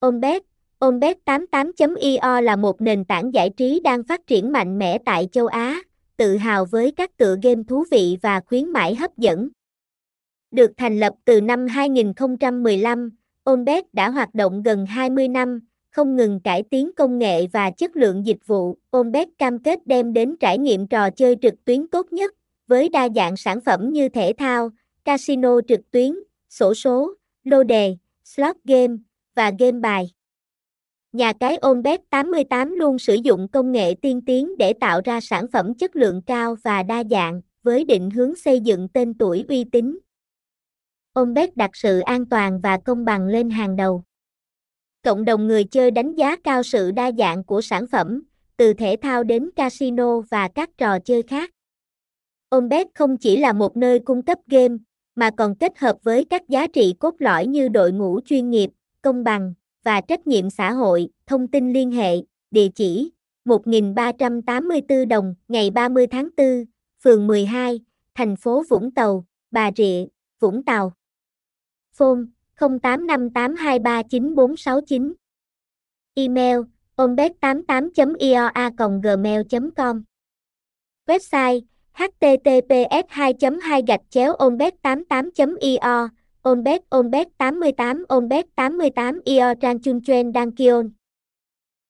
Ombet, Ombet88.io là một nền tảng giải trí đang phát triển mạnh mẽ tại châu Á, tự hào với các tựa game thú vị và khuyến mãi hấp dẫn. Được thành lập từ năm 2015, Ombet đã hoạt động gần 20 năm, không ngừng cải tiến công nghệ và chất lượng dịch vụ. Ombet cam kết đem đến trải nghiệm trò chơi trực tuyến tốt nhất, với đa dạng sản phẩm như thể thao, casino trực tuyến, sổ số, lô đề, slot game và game bài. Nhà cái Onbet 88 luôn sử dụng công nghệ tiên tiến để tạo ra sản phẩm chất lượng cao và đa dạng, với định hướng xây dựng tên tuổi uy tín. Onbet đặt sự an toàn và công bằng lên hàng đầu. Cộng đồng người chơi đánh giá cao sự đa dạng của sản phẩm, từ thể thao đến casino và các trò chơi khác. Onbet không chỉ là một nơi cung cấp game, mà còn kết hợp với các giá trị cốt lõi như đội ngũ chuyên nghiệp, công bằng và trách nhiệm xã hội. Thông tin liên hệ, địa chỉ 1384 đồng ngày 30 tháng 4, phường 12, thành phố Vũng Tàu, Bà Rịa, Vũng Tàu. Phone 0858239469 Email ombet88.ioa.gmail.com Website https 2 2 gạch chéo onbet 88 io onbet onbet 88 onbet 88 io trang chun chen đăng kion.